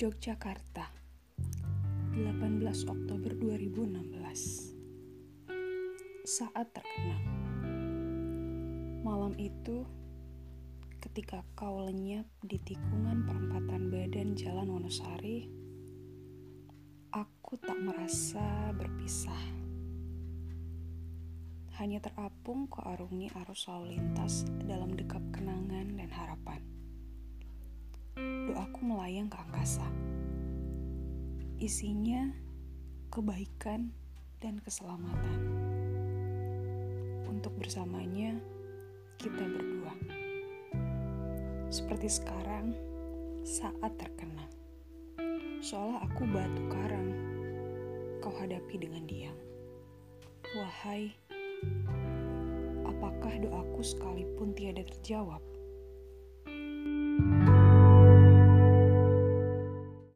Yogyakarta 18 Oktober 2016 Saat terkenang Malam itu ketika kau lenyap di tikungan perempatan badan Jalan Wonosari aku tak merasa berpisah. Hanya terapung kearungi arus lalu lintas dalam dekap kenangan doaku melayang ke angkasa. Isinya kebaikan dan keselamatan. Untuk bersamanya, kita berdua. Seperti sekarang, saat terkenang. Seolah aku batu karang, kau hadapi dengan diam. Wahai, apakah doaku sekalipun tiada terjawab?